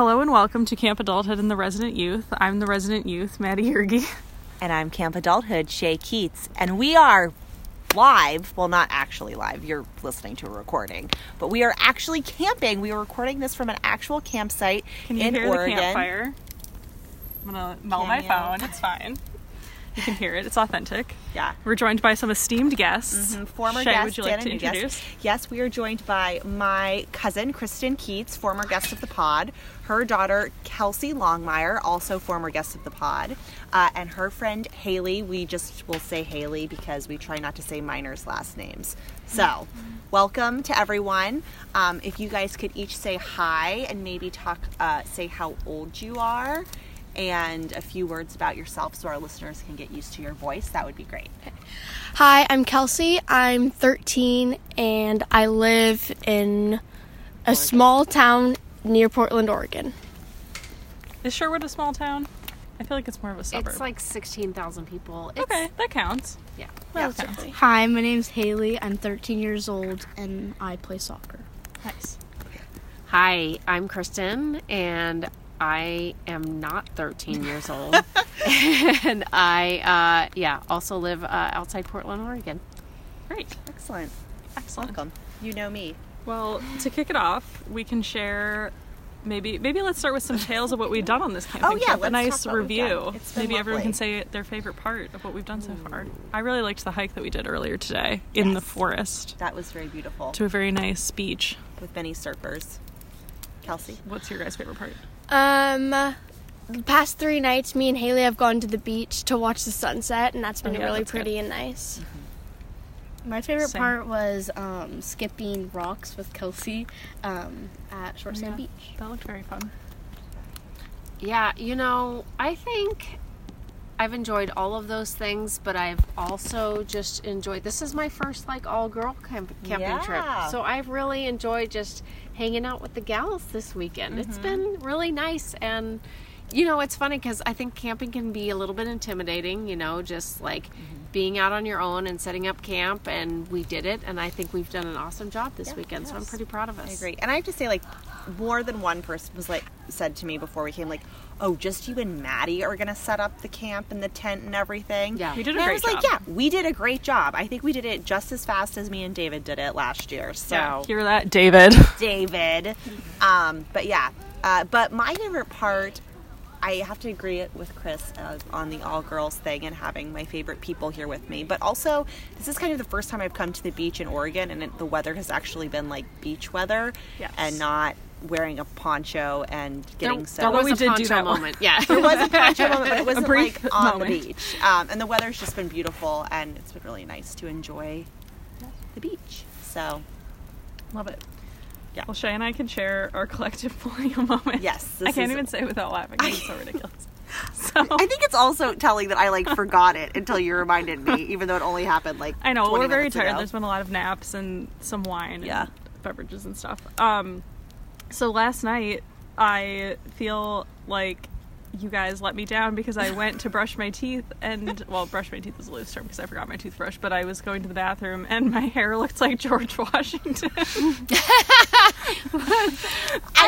Hello and welcome to Camp Adulthood and the Resident Youth. I'm the Resident Youth, Maddie Yergi. And I'm Camp Adulthood, Shay Keats. And we are live. Well, not actually live. You're listening to a recording. But we are actually camping. We are recording this from an actual campsite Can you in hear Oregon. the campfire? I'm gonna melt my you? phone. It's fine. You can hear it. It's authentic. Yeah. We're joined by some esteemed guests. Mhm, Former Shay, guest would you like and to guest. Yes, we are joined by my cousin Kristen Keats, former guest of the pod, her daughter Kelsey Longmire, also former guest of the pod, uh, and her friend Haley. We just will say Haley because we try not to say minors' last names. So, welcome to everyone. Um, if you guys could each say hi and maybe talk, uh, say how old you are. And a few words about yourself so our listeners can get used to your voice. That would be great. Hi, I'm Kelsey. I'm 13 and I live in a small town near Portland, Oregon. Is Sherwood a small town? I feel like it's more of a suburb. It's like 16,000 people. It's, okay, that counts. Yeah. Relatively. Hi, my name's Haley. I'm 13 years old and I play soccer. Nice. Hi, I'm Kristen, and I am not 13 years old. and I, uh, yeah, also live uh, outside Portland, Oregon. Great. Excellent. Excellent. Welcome. You know me. Well, to kick it off, we can share. Maybe maybe let's start with some tales of what we've done on this camping Oh, yeah, trip. A let's nice talk about review. done. It's been Maybe everyone can say their favorite part of what we've done so far. I really liked the hike that we did earlier today in the forest That was very beautiful to a very nice beach. with many surfers. Kelsey. What's your guys' favorite part? Um, the past three nights, me and Haley have gone to the beach to watch the sunset, and that's been Oh, yeah, really that's good. pretty and nice. My favorite Same. part was um, skipping rocks with Kelsey um, at Short Sand Yeah. Beach. That looked very fun. Yeah, you know, I think I've enjoyed all of those things, but I've also just enjoyed. This is my first like all girl camp, camping Yeah. trip, so I've really enjoyed just hanging out with the gals this weekend. It's mm-hmm. been really nice, and you know, it's funny because I think camping can be a little bit intimidating. You know, just like mm-hmm. being out on your own and setting up camp, and we did it, and I think we've done an awesome job this weekend. So I'm pretty proud of us. I agree. And I have to say, like, more than one person was like said to me before we came, like, "Oh, just you and Maddie are gonna set up the camp and the tent and everything." Yeah. You did a and I great was like, job. "Yeah, we did a great job. I think we did it just as fast as me and David did it last year." So, Yeah, hear that, David? David. Um, but yeah, uh, but my favorite part, I have to agree with Chris uh, on the all girls thing and having my favorite people here with me. But also, this is kind of the first time I've come to the beach in Oregon, and it, the weather has actually been like beach weather, Yes. and not wearing a poncho and getting There, so. there was we a did do poncho that moment. Yeah. there was a poncho moment, but it wasn't brief like on moment. the beach. Um, and the weather's just been beautiful, and it's been really nice to enjoy the beach. So, love it. Yeah. Well, Shay and I can share our collective millennial moment. Yes, I can't is- even say it without laughing. It's so ridiculous. So I think it's also telling that I like forgot it until you reminded me, even though it only happened like. I know we're very tired. ago. There's been a lot of naps and some wine, Yeah. and beverages and stuff. Um, so last night I feel like you guys let me down because I went to brush my teeth and well, brush my teeth is a loose term because I forgot my toothbrush, but I was going to the bathroom and my hair looked like George Washington. I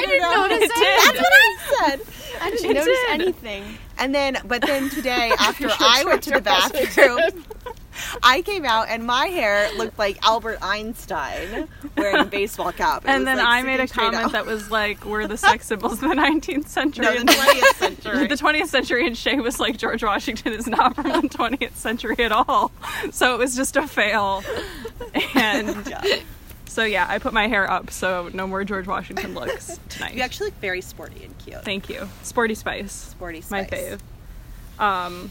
didn't notice it. That's what I said. I didn't It notice did. anything. And then, but then today, after I went to the bathroom, I came out and my hair looked like Albert Einstein wearing a baseball cap. It and then like, I made a comment out. that was like, "We're the sex symbols of the 19th century." no, the and- 20th century. the 20th century and Shay was like George Washington is not from the 20th century at all. So it was just a fail. And Yeah. so yeah, I put my hair up so no more George Washington looks tonight. You actually look very sporty and cute. Thank you. Sporty Spice. Sporty Spice, My fave. Um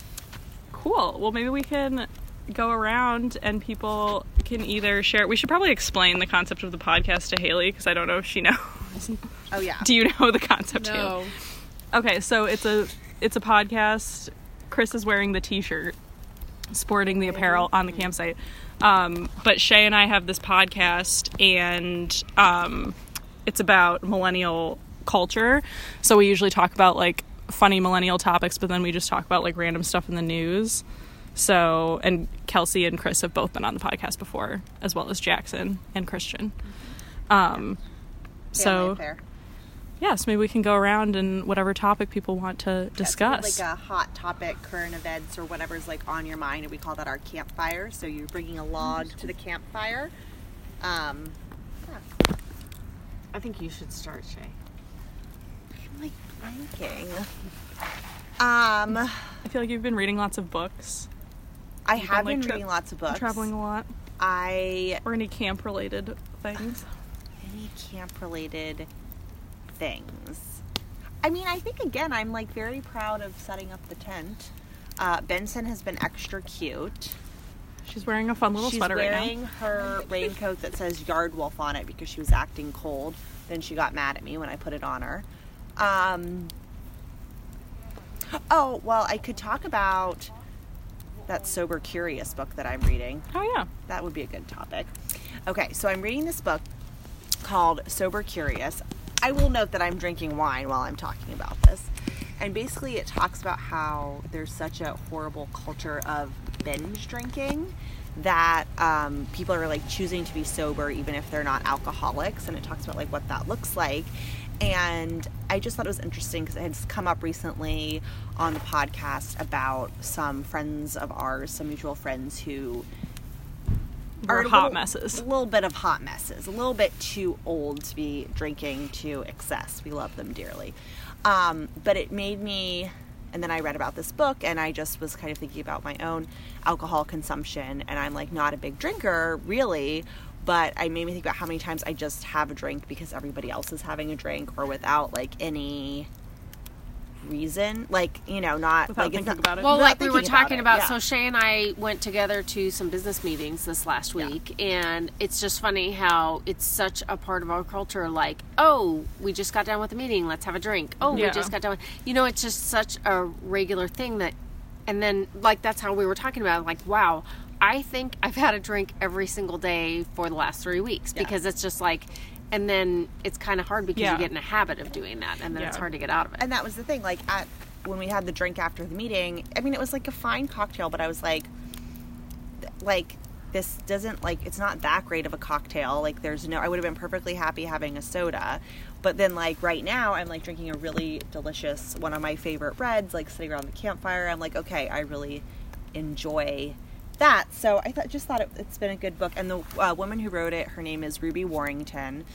cool. Well, maybe we can go around and people can either share. We should probably explain the concept of the podcast to Haley because I don't know if she knows. Oh yeah. Do you know the concept? No. Okay, so it's a it's a podcast. Chris is wearing the T-shirt, sporting the apparel on the campsite. Um, but Shay and I have this podcast, and um, it's about millennial culture. So we usually talk about like funny millennial topics, but then we just talk about like random stuff in the news. So, and Kelsey and Chris have both been on the podcast before, as well as Jackson and Christian. Um, so Family affair. yes, maybe we can go around and whatever topic people want to discuss. Like a hot topic, current events, or whatever's like on your mind, and we call that our campfire. So you're bringing a log to the campfire. Um, I think you should start, Shay. I'm like blanking. Um, I feel like you've been reading lots of books, I You've have been, been like, tra- reading lots of books. traveling a lot, I or any camp related things. any camp related things. I mean, I think again, I'm like very proud of setting up the tent. Uh, Benson has been extra cute. She's wearing a fun little She's sweater right wearing now. her raincoat that says Yard Wolf on it because she was acting cold. Then she got mad at me when I put it on her. Um, oh, well, I could talk about that Sober Curious book that I'm reading. Oh yeah, That would be a good topic. Okay, so I'm reading this book called Sober Curious. I will note that I'm drinking wine while I'm talking about this. And basically, it talks about how there's such a horrible culture of binge drinking that um, people are like choosing to be sober even if they're not alcoholics. And it talks about like what that looks like. And I just thought it was interesting because it had come up recently on the podcast about some friends of ours, some mutual friends who We're a hot little- messes. A little bit of hot messes. A little bit too old to be drinking to excess. We love them dearly. Um, but it made me, and then I read about this book and I just was kind of thinking about my own alcohol consumption. And I'm like not a big drinker, really. But I made me think about how many times I just have a drink because everybody else is having a drink or without like any reason. Like, you know, not Without like thinking not- about it. Well, Not like we were thinking about talking about, yeah. so Shay and I went together to some business meetings this last Yeah. week, and it's just funny how it's such a part of our culture. Like, oh, we just got done with the meeting, let's have a drink. Oh, Yeah. we just got done. With, you know, it's just such a regular thing that, and then like that's how we were talking about. it, Like, wow, I think I've had a drink every single day for the last three weeks Yeah. because it's just like. And then it's kind of hard because Yeah. you get in a habit of doing that, and then it's hard to get out of it. and that was the thing like at when we had the drink after the meeting i mean it was like a fine cocktail but i was like like this doesn't like it's not that great of a cocktail like there's no i would have been perfectly happy having a soda but then like right now i'm like drinking a really delicious one of my favorite reds like sitting around the campfire i'm like okay i really enjoy that. So i thought just thought it, it's been a good book. And the uh, woman who wrote it her name is ruby warrington.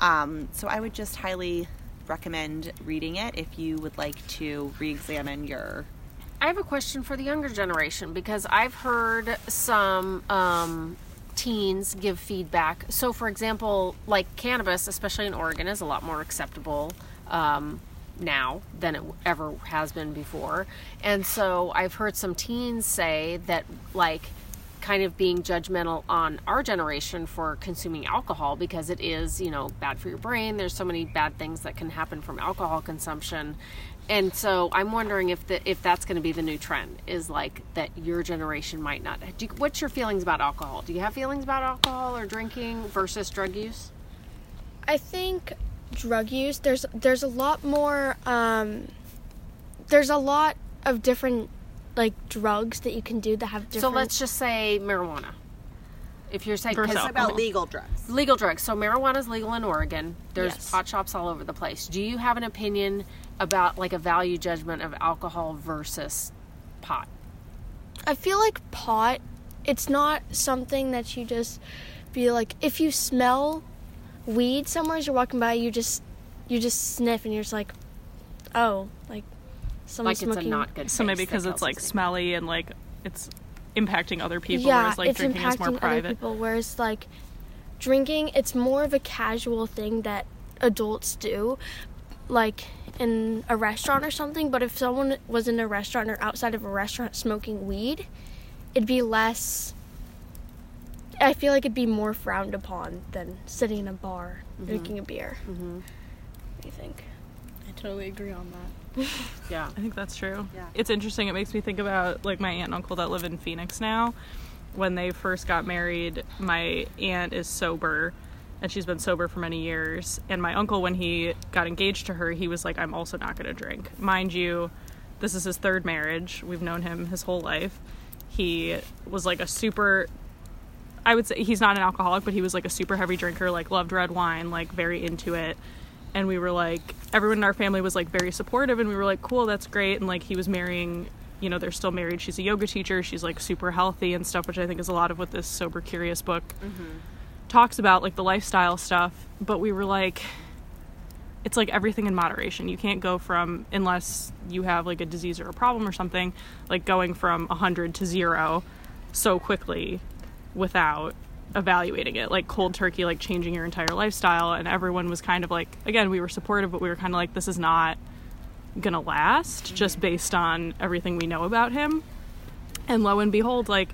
Um, so i would just highly recommend reading it if you would like to re-examine your I have a question for the younger generation because I've heard some um, teens give feedback. So, for example, like cannabis, especially in Oregon, is a lot more acceptable um, now than it ever has been before. And so, I've heard some teens say that, like, kind of being judgmental on our generation for consuming alcohol because it is, you know, bad for your brain. There's so many bad things that can happen from alcohol consumption. And so I'm wondering if the if that's going to be the new trend is like that your generation might not. You, what's your feelings about alcohol? Do you have feelings about alcohol or drinking versus drug use? I think drug use there's there's a lot more um there's a lot of different like drugs that you can do that have different So let's just say marijuana. If you're saying because It's about legal drugs. legal drugs. So marijuana is legal in Oregon. There's Yes. pot shops all over the place. Do you have an opinion about like a value judgment of alcohol versus pot? I feel like pot it's not something that you just be like if you smell weed somewhere as you're walking by you just you just sniff and you're just like oh like someone's Like it's smoking a not good. So maybe because it's like Kelsey's saying. smelly and like it's impacting other people, yeah, whereas like it's drinking is impacting more other private. people. Whereas like drinking, it's more of a casual thing that adults do, like in a restaurant or something. But if someone was in a restaurant or outside of a restaurant smoking weed, it'd be less. I feel like it'd be more frowned upon than sitting in a bar Mm-hmm. drinking a beer. you think? I totally agree on that. Yeah. I think that's true. Yeah. It's interesting. It makes me think about like my aunt and uncle that live in Phoenix now. When they first got married, my aunt is sober and she's been sober for many years. And my uncle, when he got engaged to her, he was like, I'm also not going to drink. Mind you, this is his third marriage. We've known him his whole life. He was like a super I would say he's not an alcoholic, but he was like a super heavy drinker, like loved red wine, like very into it. And we were like, everyone in our family was like very supportive, and we were like, cool, that's great. And like he was marrying, you know, they're still married. She's a yoga teacher. She's like super healthy and stuff, which I think is a lot of what this sober curious book mm-hmm. talks about, like the lifestyle stuff. But we were like, it's like everything in moderation. You can't go from unless you have like a disease or a problem or something, like going from 100 to 0 so quickly without evaluating it. Like cold turkey like changing your entire lifestyle and everyone was kind of like again, we were supportive, but we were kind of like this is not to last mm-hmm. just based on everything we know about him. And lo and behold, like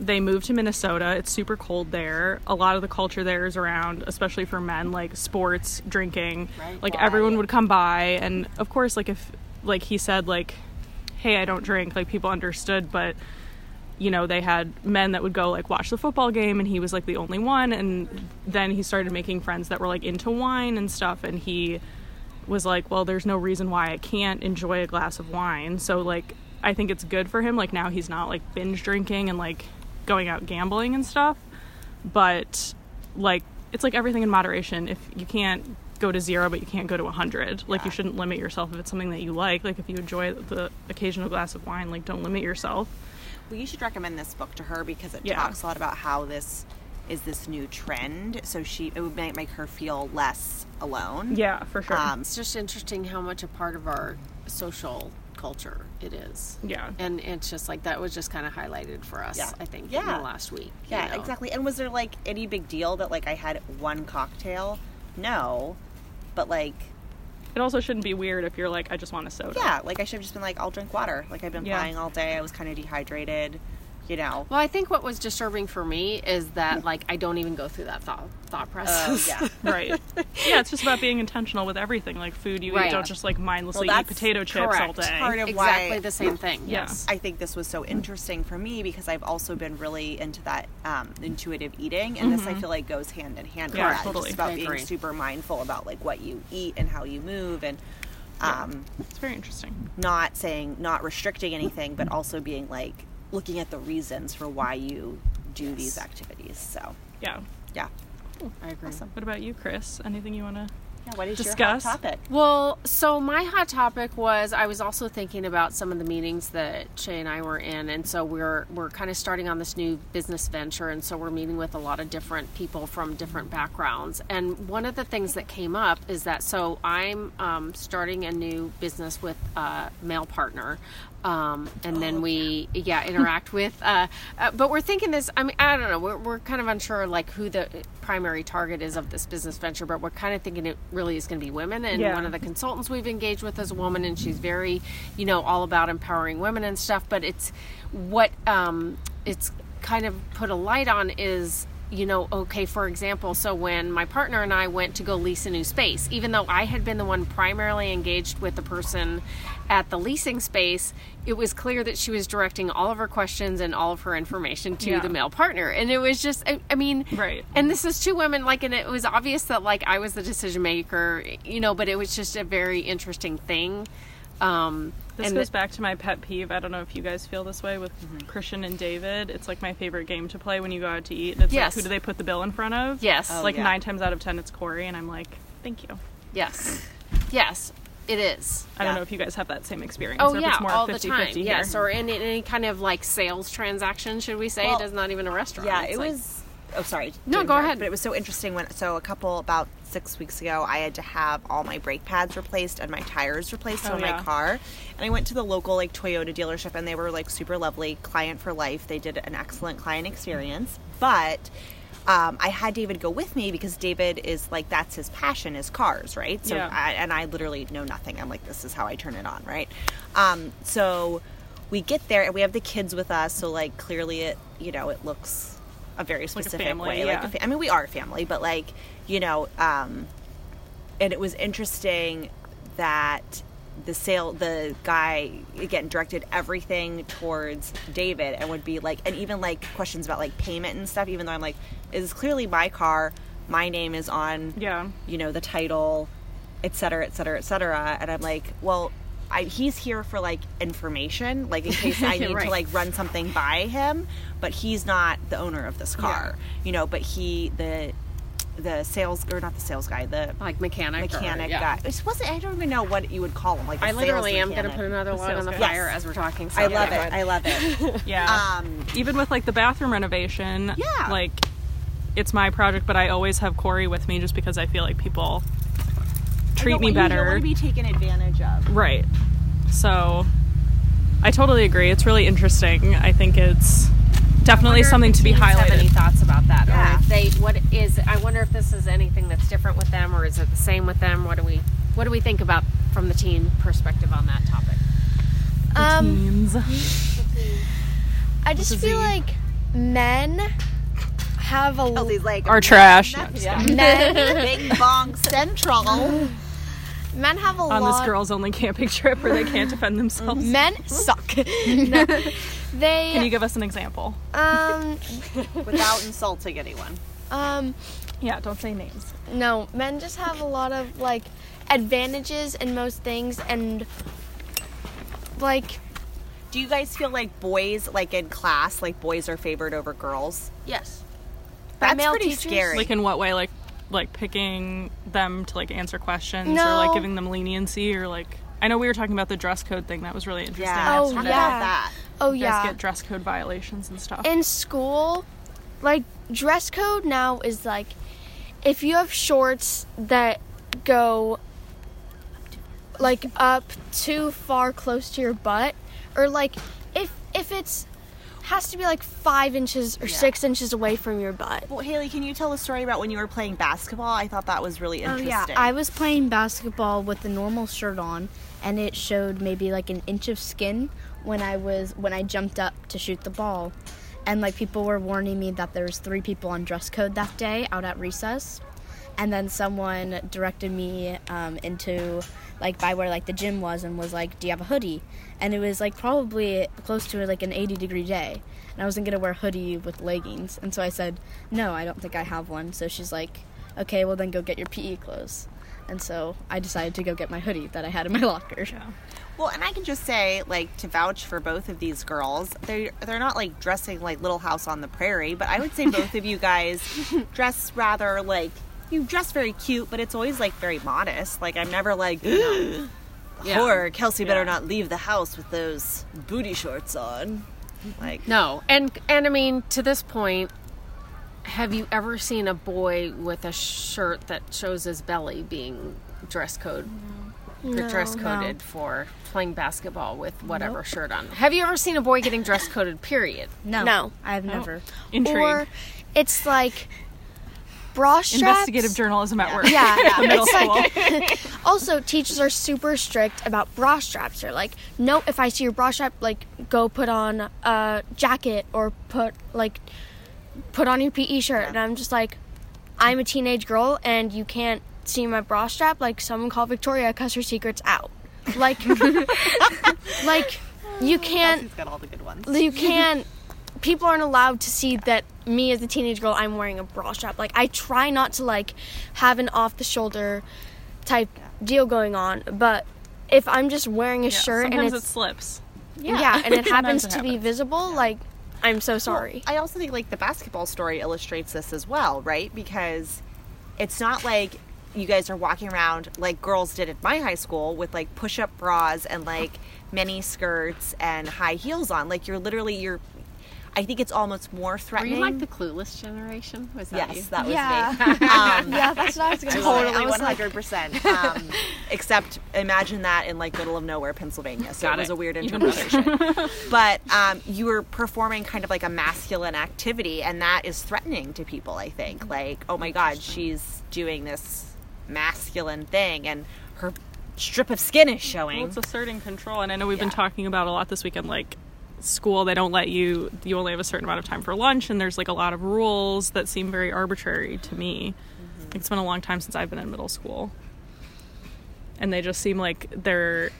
they moved to Minnesota. It's super cold there. A lot of the culture there is around, especially for men, like sports, drinking. Right. Like everyone would come by, and of course, like if like he said, like, "Hey, I don't drink," like people understood, but you know they had men that would go like watch the football game, and he was like the only one. And then he started making friends that were like into wine and stuff, and he was like, well, there's no reason why I can't enjoy a glass of wine. So like I think it's good for him. Like now he's not like binge drinking and like going out gambling and stuff. But like it's like everything in moderation. If you can't go to zero but you can't go to a hundred. Like you shouldn't limit yourself if it's something that you like. Like if you enjoy the occasional glass of wine, like don't limit yourself. Well, you should recommend this book to her because it Yeah. talks a lot about how this is this new trend. So she it would make, make her feel less alone. Yeah, for sure. Um, It's just interesting how much a part of our social culture it is. yeah. And it's just like that was just kind of highlighted for us, Yeah. I think, in Yeah. the last week. you yeah, know? exactly. And was there like any big deal that like I had one cocktail? No, but like It also shouldn't be weird if you're like, I just want a soda. yeah, like I should have just been like I'll drink water. Like I've been Yeah. flying all day. I was kind of dehydrated. You know. Well, I think what was disturbing for me is that like I don't even go through that thought thought Oh process. yeah. Right. yeah, it's just about being intentional with everything. Like food you eat, don't just like mindlessly Well, eat potato chips all day. Part of exactly why the same thing. Yeah. Yes. I think this was so interesting for me because I've also been really into that um, intuitive eating, and this I feel like goes hand in hand with Yeah, that. totally. Just about being super mindful about like what you eat and how you move, and um, It's very interesting. not saying not restricting anything, but also being like looking at the reasons for why you do these activities. So Yeah. yeah, I agree. What about you, Chris? Anything you want to? yeah. What is Discuss. your hot topic? Well, so my hot topic was I was also thinking about some of the meetings that Shay and I were in, and so we're we're kind of starting on this new business venture, and so we're meeting with a lot of different people from different backgrounds. And one of the things that came up is that so I'm um, starting a new business with a male partner. Um, and then we, yeah, interact with, uh, uh, but we're thinking this. I mean, I don't know. We're, we're kind of unsure like who the primary target is of this business venture, but we're kind of thinking it really is going to be women. And Yeah. one of the consultants we've engaged with is a woman, and she's very, you know, all about empowering women and stuff. But it's what um, it's kind of put a light on is you know, okay, for example, so when my partner and I went to go lease a new space, even though I had been the one primarily engaged with the person at the leasing space, it was clear that she was directing all of her questions and all of her information to Yeah. the male partner. And it was just, I, I mean, Right. and this is two women, like, and it was obvious that, like, I was the decision maker, you know, but it was just a very interesting thing. Um, This and goes back to my pet peeve. I don't know if you guys feel this way with mm-hmm. Christian and David. It's like my favorite game to play when you go out to eat. It's Yes. like who do they put the bill in front of? Yes. Oh, like yeah. nine times out of ten, it's Corey, and I'm like, thank you. yes, yes, it is. I don't know if you guys have that same experience. Oh or yeah, it's more all 50, the time. 50 Yes, here. or in, in any kind of like sales transaction, should we say? Well, it is not even a restaurant. Yeah, It's it like- was. Oh, sorry. No, go ahead. But it was so interesting when so a couple about six weeks ago, I had to have all my brake pads replaced and my tires replaced Oh, on yeah. my car, and I went to the local like Toyota dealership, and they were like super lovely, client for life. They did an excellent client experience, but. Um, I had David go with me because David is like that's his passion is cars, right? So Yeah. I, and I literally know nothing. I'm like this is how I turn it on, right? Um, so we get there and we have the kids with us, so like clearly it you know it looks a very a specific family, way. Like yeah. a fa- I mean, we are a family, but like you know, um, and it was interesting that the sale the guy again directed everything towards david and would be like and even like questions about like payment and stuff even though i'm like it is clearly my car my name is on Yeah. you know the title et cetera et cetera et cetera and i'm like well I, he's here for like information like in case i need Right. to like run something by him but he's not the owner of this car you know but he the the sales or not the sales guy the like mechanic. or- mechanic yeah. guy it wasn't i don't even know what you would call him like I a literally sales am going to put another one on the guy. fire Yes. as we're talking. So i love yeah, it i love it Yeah. um Even with like the bathroom renovation, Yeah. like it's my project, but I always have Corey with me just because I feel like people treat me You don't better. want to be taken advantage of Right. So I totally agree. It's really interesting. I think it's definitely something to be teens Have any highlighted. thoughts about that? Yeah. Or if they, what is? I wonder if this is anything that's different with them, or is it the same with them? What do we, what do we think about from the teen perspective on that topic? Um, Teens. I just feel the- like men have a Kelsey's like Are trash. men Big Bong Central. men have a lot of. On lot this girls only camping trip where they can't defend themselves. men suck. no. They Can you give us an example? um Without insulting anyone. um Yeah, don't say names. no, men just have a lot of like advantages in most things and like Do you guys feel like boys, like in class, like boys are favored over girls? yes. By That's male pretty teachers? scary. Like in what way? Like like picking them to like answer questions or like giving them leniency or like I know we were talking about the dress code thing. That was really interesting. Oh, yeah, Oh, let's yeah. about that. Oh You yeah. guys get dress code violations and stuff. in school, like dress code now is like if you have shorts that go like up too far close to your butt, or like if if it's has to be like five inches or six inches away from your butt. Well, Haley, can you tell a story about when you were playing basketball? I thought that was really interesting. Oh yeah, I was playing basketball with a normal shirt on, and it showed maybe like an inch of skin when I was when I jumped up to shoot the ball, and like people were warning me that there was three people on dress code that day out at recess, and then someone directed me um, into like by where like the gym was and was like, "Do you have a hoodie?" And it was like probably close to like an 80 degree day, and I wasn't gonna wear a hoodie with leggings, and so I said, "No, I don't think I have one." So she's like, "Okay, well then go get your PE clothes." And so I decided to go get my hoodie that I had in my locker. Well, and I can just say, like, to vouch for both of these girls, they they're not like dressing like Little House on the Prairie, but I would say both of you guys dress rather like you dress very cute, but it's always like very modest. Like I'm never like, whore, Kelsey better Yeah. not leave the house with those booty shorts on. Like, No, and and I mean to this point, have you ever seen a boy with a shirt that shows his belly being dress code? No, dress no. coded for playing basketball with whatever shirt on. Have you ever seen a boy getting dress coded? Period. No, No. I've never. Intrigue. Or it's like bra straps. Investigative journalism at work. Yeah, The middle it's school. like also teachers are super strict about bra straps. They're like, no, if I see your bra strap, like go put on a jacket or put like put on your PE shirt. And I'm just like, I'm a teenage girl and you can't see my bra strap. Like someone call Victoria because her secret's out. Like, like you can't Kelsey's got all the good ones. you can't people aren't allowed to see that me as a teenage girl i'm wearing a bra strap like i try not to like have an off the shoulder type deal going on but if i'm just wearing a Yeah, shirt and it's it slips. yeah. and it happens it to be happens. visible like i'm so sorry I also think like the basketball story illustrates this as well, right? Because it's not like you guys are walking around like girls did at my high school with like push-up bras and like mini skirts and high heels on. Like you're literally you're I think it's almost more Were threatening. you like the clueless generation? Was that you? yes, that was Yeah. me. Um, yeah that's what i was gonna totally say I was one like, hundred percent. Um, except imagine that in like middle of nowhere, Pennsylvania. So Got it was it. a weird interpretation. but um, you were performing kind of like a masculine activity, and that is threatening to people. I think like, oh my god, she's doing this masculine thing, and her strip of skin is Well, showing. it's asserting control, and I know we've been talking about a lot this weekend. Like school, they don't let you. You only have a certain amount of time for lunch, and there's like a lot of rules that seem very arbitrary to me. Mm-hmm. It's been a long time since I've been in middle school. and they just seem like they're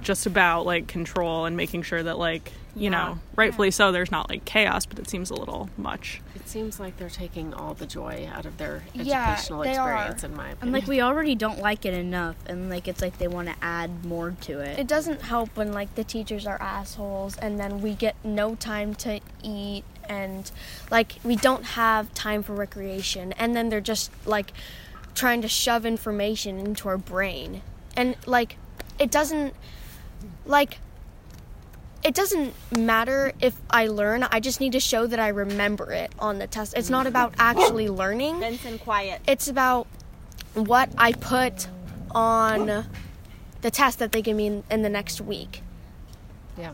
just about like control and making sure that like you know rightfully so there's not like chaos but it seems a little much It seems like they're taking all the joy out of their Yeah, educational they are. experience, in my opinion. And like we already don't like it enough, and like it's like they want to add more to it. It doesn't help when like the teachers are assholes and then we get no time to eat and like we don't have time for recreation and then they're just like trying to shove information into our brain. And like it doesn't like it doesn't matter if I learn. I just need to show that I remember it on the test. It's not about actually learning Benson, quiet. it's about what I put on the test that they give me in, in the next week. yeah.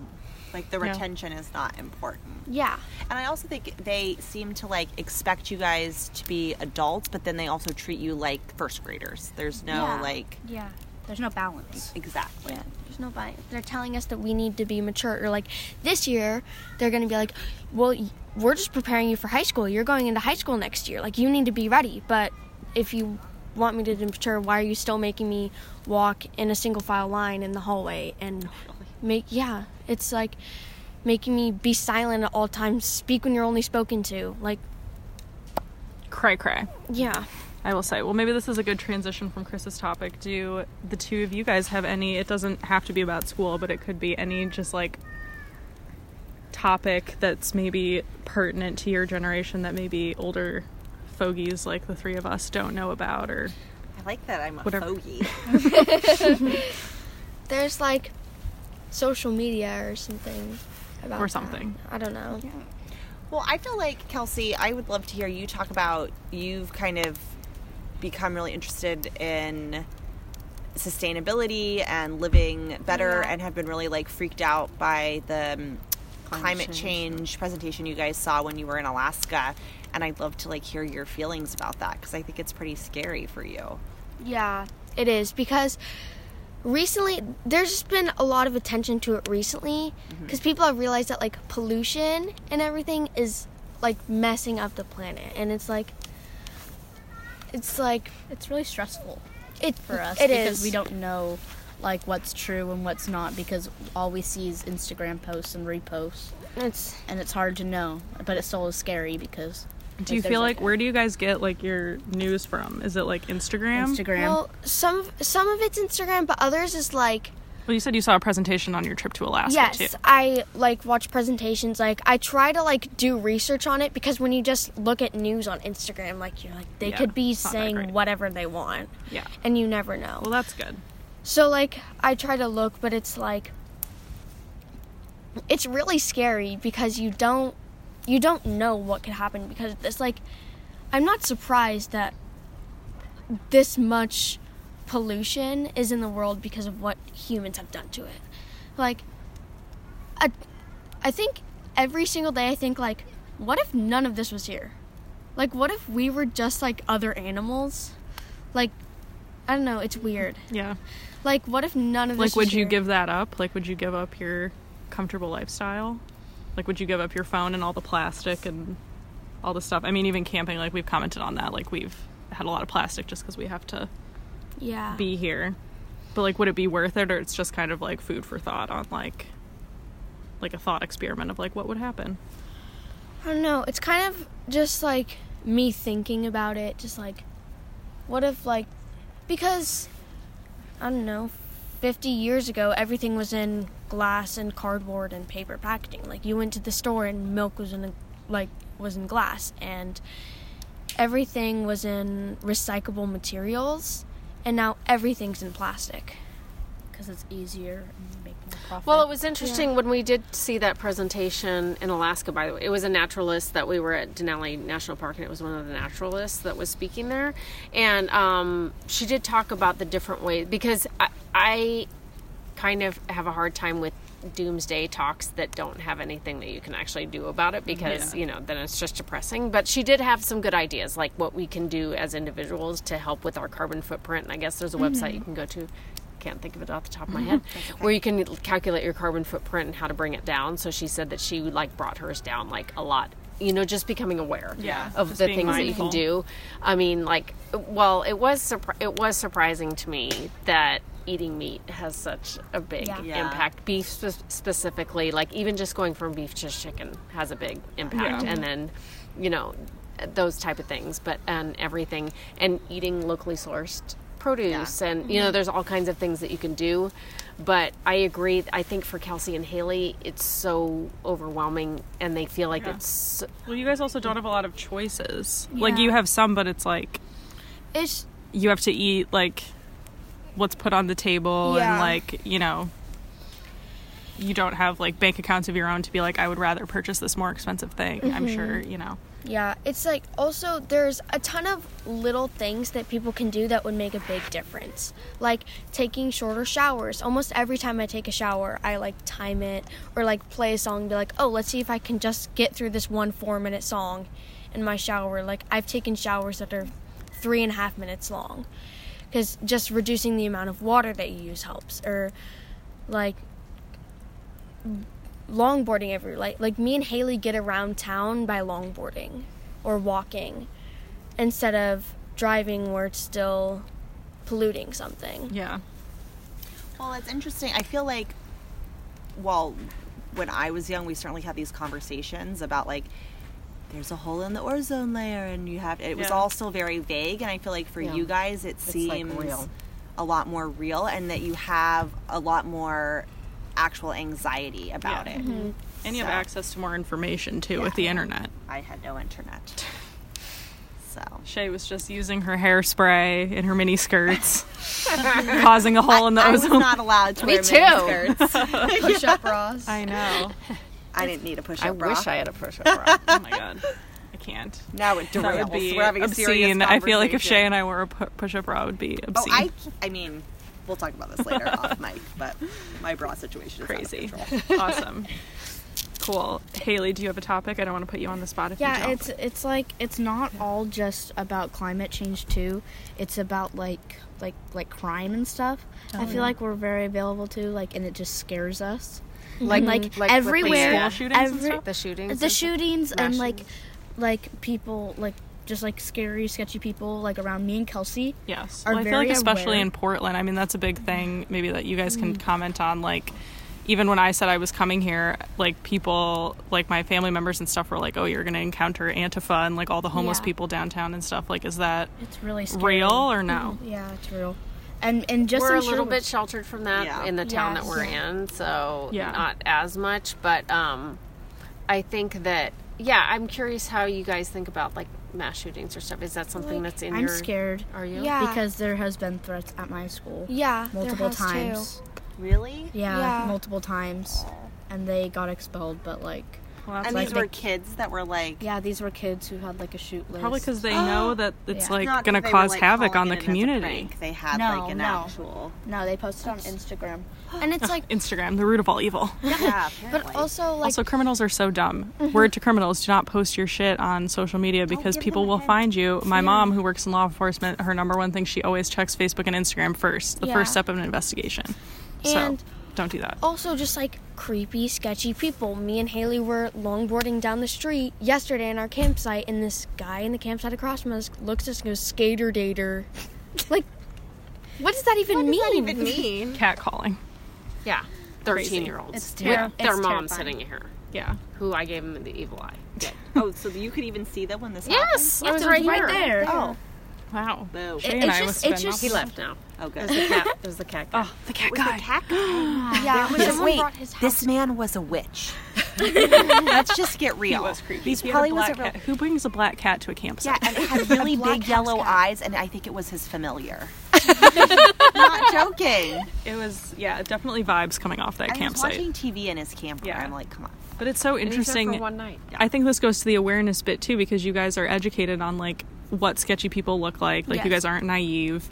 Like the Yeah. retention is not important. Yeah. And I also think they seem to like expect you guys to be adults, but then they also treat you like first graders. There's no Yeah. like yeah, there's no balance. exactly. Yeah, there's no bias. They're telling us that we need to be mature. Or like this year, they're going to be like, well, we're just preparing you for high school. You're going into high school next year. Like, you need to be ready. But if you want me to be mature, why are you still making me walk in a single file line in the hallway and make, yeah, it's like making me be silent at all times, speak when you're only spoken to. Like, cray cray yeah. I will say. Well, maybe this is a good transition from Chris's topic. Do the two of you guys have any? It doesn't have to be about school, but it could be any just like topic that's maybe pertinent to your generation that maybe older fogies like the three of us don't know about or I like that I'm a Whatever. fogey. There's like social media or something about Or that. something. I don't know. Well, I feel like Kelsey, I would love to hear you talk about you've kind of become really interested in sustainability and living better Yeah. and have been really like freaked out by the um, Climate climate change. change presentation you guys saw when you were in Alaska and I'd love to like hear your feelings about that because I think it's pretty scary for you. Yeah, it is because recently there's just been a lot of attention to it recently because people have realized that like pollution and everything is like messing up the planet and it's like it's like It's really stressful it for us It because is. we don't know like what's true and what's not because all we see is Instagram posts and reposts, it's and it's hard to know. But it still is scary because do you there's, feel like where do you guys get like your news from is it like instagram Instagram? well some some of it's Instagram but others is like well you said you saw a presentation on your trip to alaska yes too. I like watch presentations. Like i try to like do research on it because when you just look at news on instagram like you're like they Yeah, could be it's not that saying whatever they want yeah. and you never know. Well that's good. So like i try to look but it's like it's really scary because you don't you don't know what could happen because it's like i'm not surprised that this much pollution is in the world because of what humans have done to it like I, I think every single day I think like what if none of this was here? Like what if we were just like other animals? Like I don't know, it's weird. yeah Like what if none of this like would you here? give that up like would you give up your comfortable lifestyle like would you give up your phone and all the plastic and all the stuff i mean even camping like we've commented on that like we've had a lot of plastic just because we have to Yeah. be here but like would it be worth it or it's just kind of like food for thought on like like a thought experiment of like what would happen I don't know. It's kind of just like me thinking about it, just like, what if, like, because, I don't know, 50 years ago, everything was in glass and cardboard and paper packaging. Like, you went to the store and milk was in, a, like, was in glass, and everything was in recyclable materials, and now everything's in plastic. because it's easier and make more profit. Well, it was interesting when we did see that presentation in Alaska, by the way. It was a naturalist that we were at Denali National Park, and it was one of the naturalists that was speaking there. And um, she did talk about the different ways, because I, I kind of have a hard time with doomsday talks that don't have anything that you can actually do about it because Yeah. you know then it's just depressing. But she did have some good ideas like what we can do as individuals to help with our carbon footprint. And i guess there's a website mm-hmm. you can go to. Can't think of it off the top of my mm-hmm. head. Where you can calculate your carbon footprint and how to bring it down. So she said that she like brought hers down like a lot you know, just becoming aware Yeah, of the being things that you can do. I mean, like, well, it was surpri- it was surprising to me that eating meat has such a big Yeah. Yeah. impact. Beef spe- specifically, like even just going from beef to chicken has a big impact, Yeah. and then you know those type of things. But and everything and eating locally sourced produce, and you know, mm-hmm. there's all kinds of things that you can do. But I agree. I think for Kelsey and Haley, it's so overwhelming, and they feel like Yeah. it's Well, you guys also don't have a lot of choices. Like you have some, but it's like It's you have to eat like what's put on the table and like you know you don't have like bank accounts of your own to be like I would rather purchase this more expensive thing. I'm mm-hmm. sure you know. Yeah, it's like also there's a ton of little things that people can do that would make a big difference. Like taking shorter showers. Almost every time I take a shower, I like time it or like play a song and be like, oh, let's see if I can just get through this one four minute song in my shower. Like I've taken showers that are three and a half minutes long because just reducing the amount of water that you use helps. Or like longboarding every like like me and Haley get around town by longboarding or walking instead of driving where it's still polluting something. Yeah. Well, it's interesting. I feel like, well, when I was young, we certainly had these conversations about like, there's a hole in the ozone layer, and you have. It was all still very vague, and I feel like for Yeah. you guys, it like, seems real. a lot more real, and that you have a lot more actual anxiety about Yeah. it. Mm-hmm. And you have access to more information too with the internet. I had no internet, so Shay was just using her hairspray in her mini skirts, causing a hole in the I was ozone. not allowed to Me wear too. miniskirts. Push up bras. I know. I didn't need a push-up I bra. wish I had a push-up bra. Oh my god. I can't. Now it derails. That would be We're having obscene. I feel like if. Shay and I wore a pu- push-up bra, it would be Oh, obscene. I, I mean, we'll talk about this later off mic, but my bra situation is Crazy. Out of awesome. Cool. Haley, do you have a topic? I don't want to put you on the spot if you Yeah, don't. it's it's like it's not all just about climate change too. It's about like like like crime and stuff. Oh, I feel like we're very available to like, and it just scares us. Mm-hmm. like Like, with the everywhere, school shootings every- the shootings, the and- shootings and mass like like people like just like scary, sketchy people like around me and Kelsey. Yes. are Well, I feel like especially aware. in Portland, I mean that's a big thing maybe that you guys can comment on like even when I said I was coming here, like people like my family members and stuff were like, "Oh, you're going to encounter Antifa and like all the homeless Yeah. people downtown and stuff." Like is that It's really scary. real or no? Yeah, it's real. And and just we're a little Sherwood- bit sheltered from that Yeah. in the town Yes. that we're in, so Yeah. not as much. But um, I think that yeah, I'm curious how you guys think about like mass shootings or stuff. Is that something that's in your I'm your? scared Are you? Yeah. because there has been threats at my school Yeah, there multiple has too. times. Really? Yeah, Yeah. multiple times, and they got expelled. But like, Well, And like these were they- kids that were like. yeah, these were kids who had like a shoot list. probably because they know oh. that it's Yeah. like going to that they were, cause like, havoc on the it as a community. They had No, like an no. actual. no, they posted on Instagram. And it's like Instagram, the root of all evil. Yeah, but apparently. also like also, criminals are so dumb. Mm-hmm. Word to criminals: do not post your shit on social media because give people them a will hint. find you. My mom, who works in law enforcement, her number one thing she always checks Facebook and Instagram first. The Yeah. first step of an investigation. And- so don't do that. also just like creepy, sketchy people. Me and Haley were longboarding down the street yesterday in our campsite, and this guy in the campsite across from us looks at us and goes, "Skater dater." like, what does that even mean? mean? Cat calling. Yeah, thirteen year olds It's with their it's mom terrifying. sitting here, Yeah. who I gave him the evil eye. Oh, so you could even see them when this Yes, I Yes, was oh. Oh. it right, was here. right there. happened? Wow. Oh, It- and it's I just- was it's just- He left now. Oh, It was good. the cat. It was the cat. guy. Oh, the cat It was guy. the cat guy. Yeah, There was a- wait, his this man was a witch. Let's just get He real. was creepy. He's He probably was a real. Who brings a black cat to a campus? Yeah, and it had really big yellow cat. eyes, and I think it was his familiar. Not joking. It was yeah, definitely vibes coming off that I was campsite. watching TV in his camper. Yeah. I'm like, come on. But it's so And he's there interesting. for one night. I think this goes to the awareness bit too because you guys are educated on like what sketchy people look like. Like you Yes. guys aren't naive.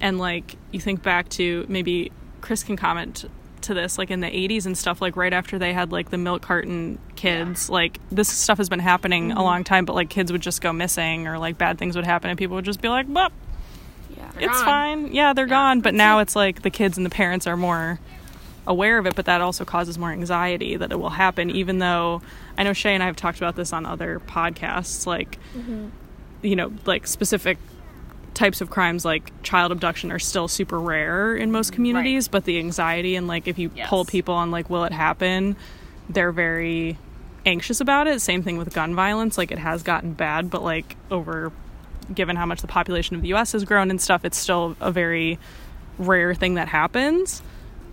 And like you think back to maybe Chris can comment to this like in the 80s and stuff like right after they had like the milk carton kids like this stuff has been happening a mm-hmm. long time but like kids would just go missing or like bad things would happen and people would just be like well Yeah. it's gone." fine yeah they're gone but now it's like the kids and the parents are more aware of it, but that also causes more anxiety that it will happen, even though I know Shay and I have talked about this on other podcasts, like, you know, like specific types of crimes like child abduction are still super rare in most communities, but the anxiety and like if you poll Yes. people on like, will it happen, they're very anxious about it. Same thing with gun violence. Like, it has gotten bad, but like, over given how much the population of the US has grown and stuff, it's still a very rare thing that happens.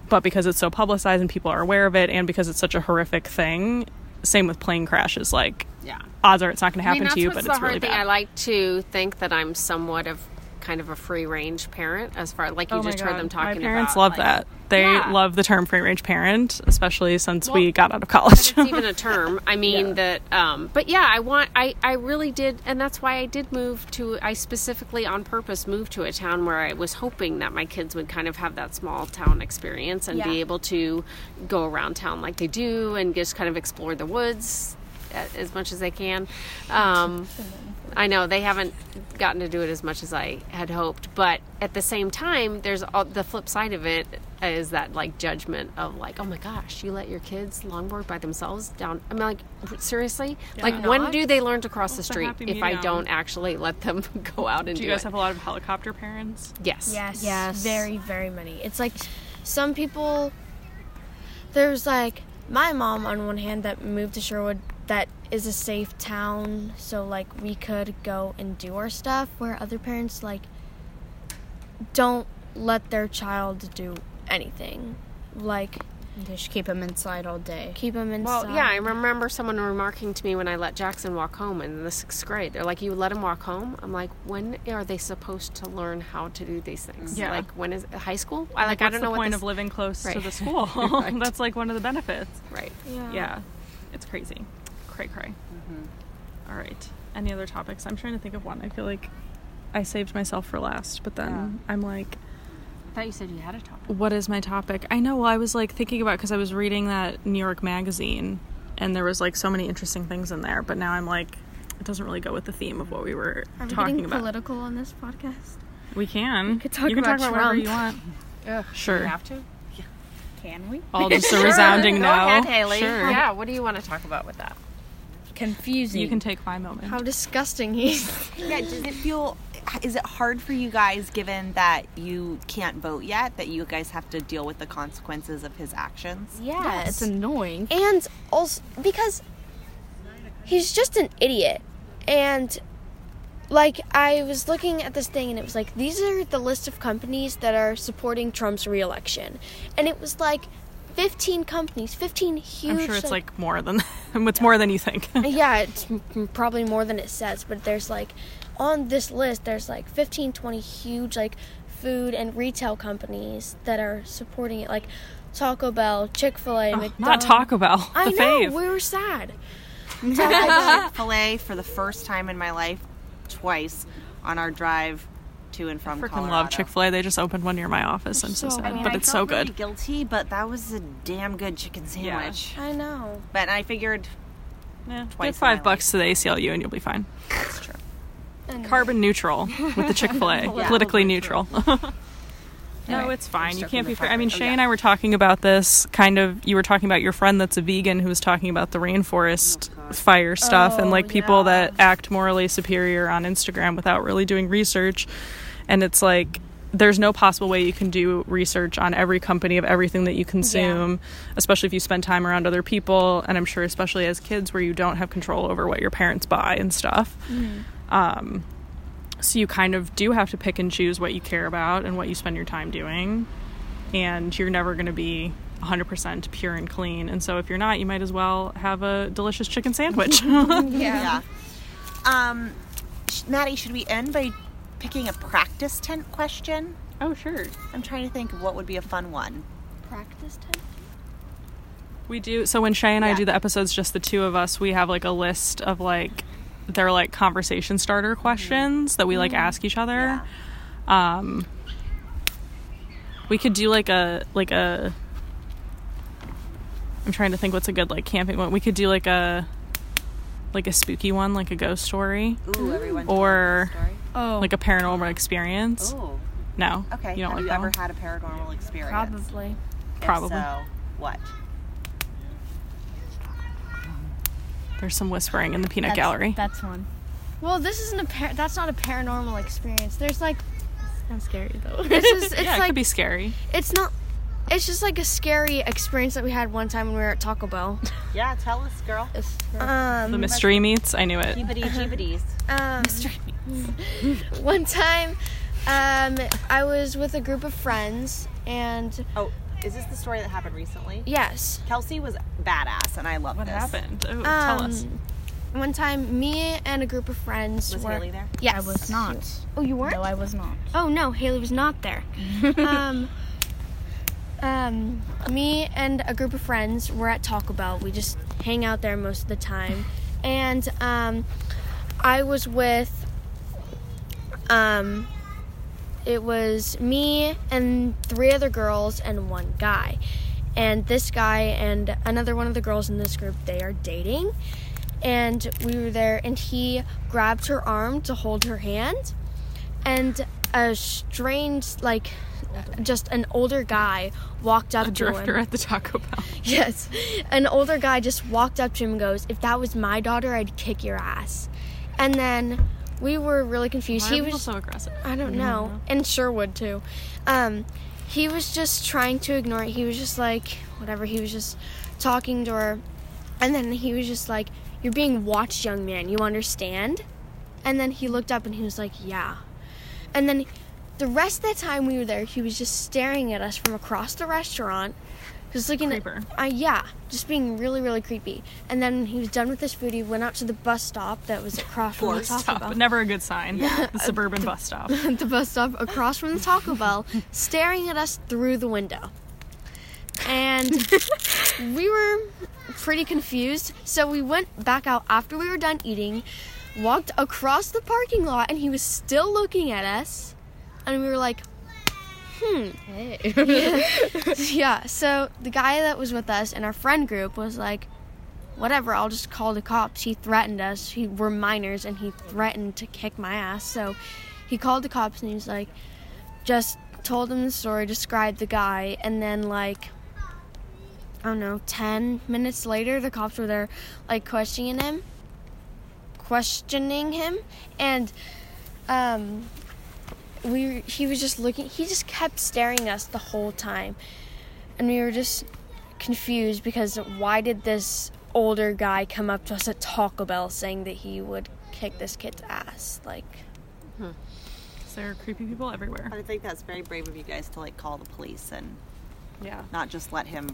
But because it's so publicized and people are aware of it, and because it's such a horrific thing, same with plane crashes. Like, Yeah. odds are it's not going to I happen mean, to you, but it's really thing. bad. I like to think that I'm somewhat of kind of a free range parent, as far like you Oh just heard them talking My parents about. love like- that. They Yeah. love the term free range parent, especially since we got out of college. it's even a term. I mean that um but yeah, I want I I really did and that's why I did move to I specifically on purpose moved to a town where I was hoping that my kids would kind of have that small town experience and be able to go around town like they do and just kind of explore the woods as much as they can. Um I know they haven't gotten to do it as much as I had hoped, but at the same time, there's all, the flip side of it is that like judgment of like, oh my gosh, you let your kids longboard by themselves down. I mean, like seriously, like when do they learn to cross the What's the street if I don't actually let them go out and Do do, you guys it? have a lot of helicopter parents? yes, Yes. Yes. Very, very many. It's like some people. There's like my mom on one hand that moved to Sherwood that is a safe town, so like we could go and do our stuff. Where other parents like don't let their child do anything, like They should keep them inside all day. keep them inside. Well, yeah, I remember someone remarking to me when I let Jackson walk home in the sixth grade. They're like, "You let him walk home?" I'm like, "When are they supposed to learn how to do these things? Yeah. Like when is high school? I like, I don't the know what point this- of living close to the school. Right. That's like one of the benefits. right." yeah. Yeah, it's crazy. Cray cray. Mm-hmm. All right. Any other topics? I'm trying to think of one. I feel like I saved myself for last, but then I'm like, I thought you said you had a topic. what is my topic? I know. Well, I was like thinking about because I was reading that New York magazine, and there was like so many interesting things in there. But now I'm like, it doesn't really go with the theme of what we were Are talking getting about. political on this podcast? we can. could talk you can about talk about whatever you want. Sure. You have to. Can we? All just a resounding Go no. ahead, Haley. Sure. Yeah. What do you want to talk about with that? Confusing. You can take my moment. How disgusting he is. Yeah, does it feel is it hard for you guys given that you can't vote yet that you guys have to deal with the consequences of his actions? Yeah, It's annoying. and also because he's just an idiot and like i was looking at this thing and it was like these are the list of companies that are supporting trump's reelection and it was like 15 companies 15 huge I'm sure it's like more than it's more than you think. yeah it's probably more than it says but there's like on this list there's like 15 20 huge like food and retail companies that are supporting it like taco bell chick-fil-a Not McDonald's. Taco Bell. i the know fave. we were sad Chick Fil A for the first time in my life, twice on our drive to and from freaking Colorado. love Chick Fil A. They just opened one near my office. I'm so so sad, good. but I it's felt so really good. guilty, but that was a damn good chicken sandwich. i know But I figured Yeah, Twice give five my bucks to the ACLU and you'll be fine. that's true. And- Carbon neutral with the Chick Fil A. Politically neutral. no, Anyway, it's fine. You can't be. Fair. I mean, topic. Oh, Shay yeah. and I were talking about this. Kind of, you were talking about your friend that's a vegan who was talking about the rainforest oh, fire stuff and Oh, like people yeah. that act morally superior on Instagram without really doing research. And it's like there's no possible way you can do research on every company of everything that you consume, especially if you spend time around other people. And I'm sure, especially as kids, where you don't have control over what your parents buy and stuff. Um, so you kind of do have to pick and choose what you care about and what you spend your time doing. And you're never going to be 100% pure and clean. And so if you're not, you might as well have a delicious chicken sandwich. Yeah. Um, sh- Maddie, should we end by picking a practice tent question? oh, sure. I'm trying to think of what would be a fun one. practice tent? We do. So when Shay and I do the episodes, just the two of us, we have like a list of like, they're like conversation starter questions that we like ask each other. Yeah. Um, we could do like a like a. I'm trying to think what's a good like camping one. We could do like a like a spooky one, like a ghost story, Ooh, everyone. or Oh, like a paranormal experience. Ooh. No, Okay. you don't Have like you that ever one? had a paranormal experience? probably Probably. so, what? There's some whispering in the peanut That's- gallery. That's one. Well, this isn't a par- that's not a paranormal experience. There's like Sounds scary though. this is it's yeah, it could be scary. it's not it's just like a scary experience that we had one time when we were at Taco Bell. Yeah, tell us, girl. Um, The mystery meats. I knew it. Jeebity jeebities. um, one time, um, I was with a group of friends, and Oh, is this the story that happened recently? yes, Kelsey was badass, and I love What this. happened? Oh, tell us. um, one time, me and a group of friends Was were. Haley there? Yes, I was not. Oh, you weren't? No, I was not. Oh no, Haley was not there. um, um, me and a group of friends were at Taco Bell. We just hang out there most of the time, and um, I was with. Um, it was me and three other girls and one guy, and this guy and another one of the girls in this group they are dating, and we were there, and he grabbed her arm to hold her hand and a strange like just an older guy walked up A to drifter him at the Taco Bell. yes. An older guy just walked up to him and goes if that was my daughter i'd kick your ass. And then we were really confused. Why he was so aggressive. i don't know. And sherwood too. Um he was just trying to ignore it. He was just like whatever. He was just talking to her. And then he was just like you're being watched young man. You understand? And then he looked up and he was like yeah. And then the rest of the time we were there, he was just staring at us from across the restaurant, just looking Creeper. at. Uh, yeah, just being really, really creepy. And then he was done with his food. He went out to the bus stop that was across from the Taco Stop. Bell. Never a good sign. Yeah. The suburban bus stop. the bus stop across from the Taco Bell, staring at us through the window. And we were pretty confused, so we went back out after we were done eating, walked across the parking lot, and he was still looking at us. And we were like, hmm. yeah, so the guy that was with us in our friend group was like, whatever, I'll just call the cops. He threatened us. He, we're minors, and he threatened to kick my ass. So he called the cops, and he was like, just told them the story, described the guy, and then, like, I don't know, 10 minutes later, the cops were there, like, questioning him. Questioning him. And, um, we he was just looking he just kept staring at us the whole time and we were just confused because why did this older guy come up to us at Taco Bell saying that he would kick this kid's ass like hmm. There are creepy people everywhere. I think that's very brave of you guys to like call the police and Yeah. not just let him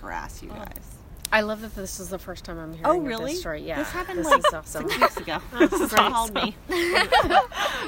harass you guys. I love that this is the first time I'm hearing Oh, really? this story. Yeah, This happened this like awesome. six weeks ago. This is called me.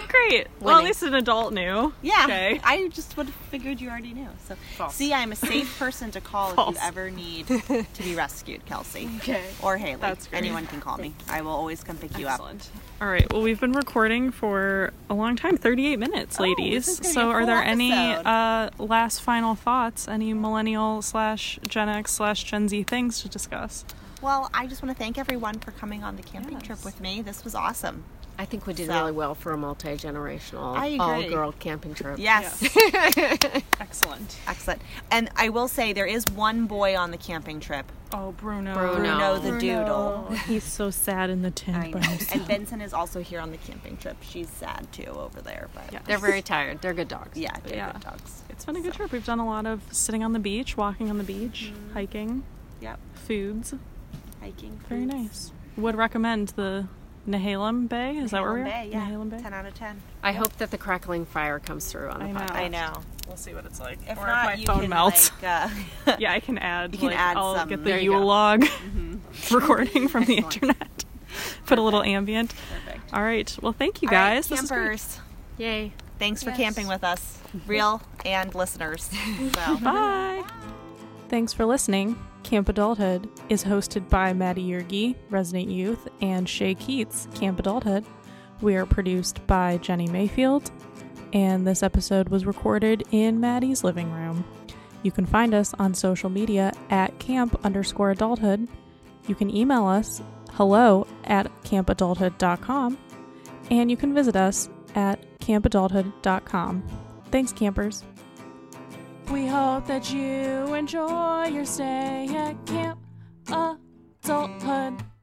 Great. Well, at least an adult knew. Yeah, Okay. I just would have figured you already knew. So, False. see, I'm a safe person to call if you ever need to be rescued, Kelsey. Okay. Or Haley. That's great. Anyone can call me. I will always come pick you up. Excellent. All right. Well, we've been recording for a long time 38 minutes, Oh, ladies. this is gonna be So, are there any uh, last final thoughts? Any millennial slash Gen X slash Gen Z things to discuss? Well, I just want to thank everyone for coming on the camping Yes. trip with me. This was awesome. I think we did So- really well for a multi generational, all girl camping trip. Yes. Excellent. Excellent. And I will say there is one boy on the camping trip. Oh, Bruno. Bruno. Bruno the Bruno. doodle. He's so sad in the tent by. And Benson is also here on the camping trip. She's sad too over there, but Yeah. They're very tired. They're good dogs. yeah, they're Yeah. good dogs. It's been a good trip. We've done a lot of sitting on the beach, walking on the beach, mm-hmm. hiking, Yep. foods. Hiking. Very foods. nice. Would recommend the Nehalem Bay. Is that where we're Nehalem at? Bay, yeah. Nehalem Bay. 10 out of 10. I hope that the crackling fire comes through on the I know. podcast. I know. We'll see what it's like. If or not, if my you phone can, melts. Like, uh, yeah, I can add. You can like, add I'll some- get the There you Yule go. log recording from the internet. Put a little ambient. Perfect. All right. Well, thank you All right, guys. This is great. campers. Yay. Thanks for Yes. camping with us, real and listeners. So. Bye. Thanks for listening. Camp Adulthood is hosted by Maddie Yergi, Resident Youth, and Shay Keats, Camp Adulthood. We are produced by Jenny Mayfield, and this episode was recorded in Maddie's living room. You can find us on social media at camp underscore adulthood. You can email us hello at campadulthood.com, and you can visit us at campadulthood.com. Thanks, campers. We hope that you enjoy your stay at Camp Adulthood.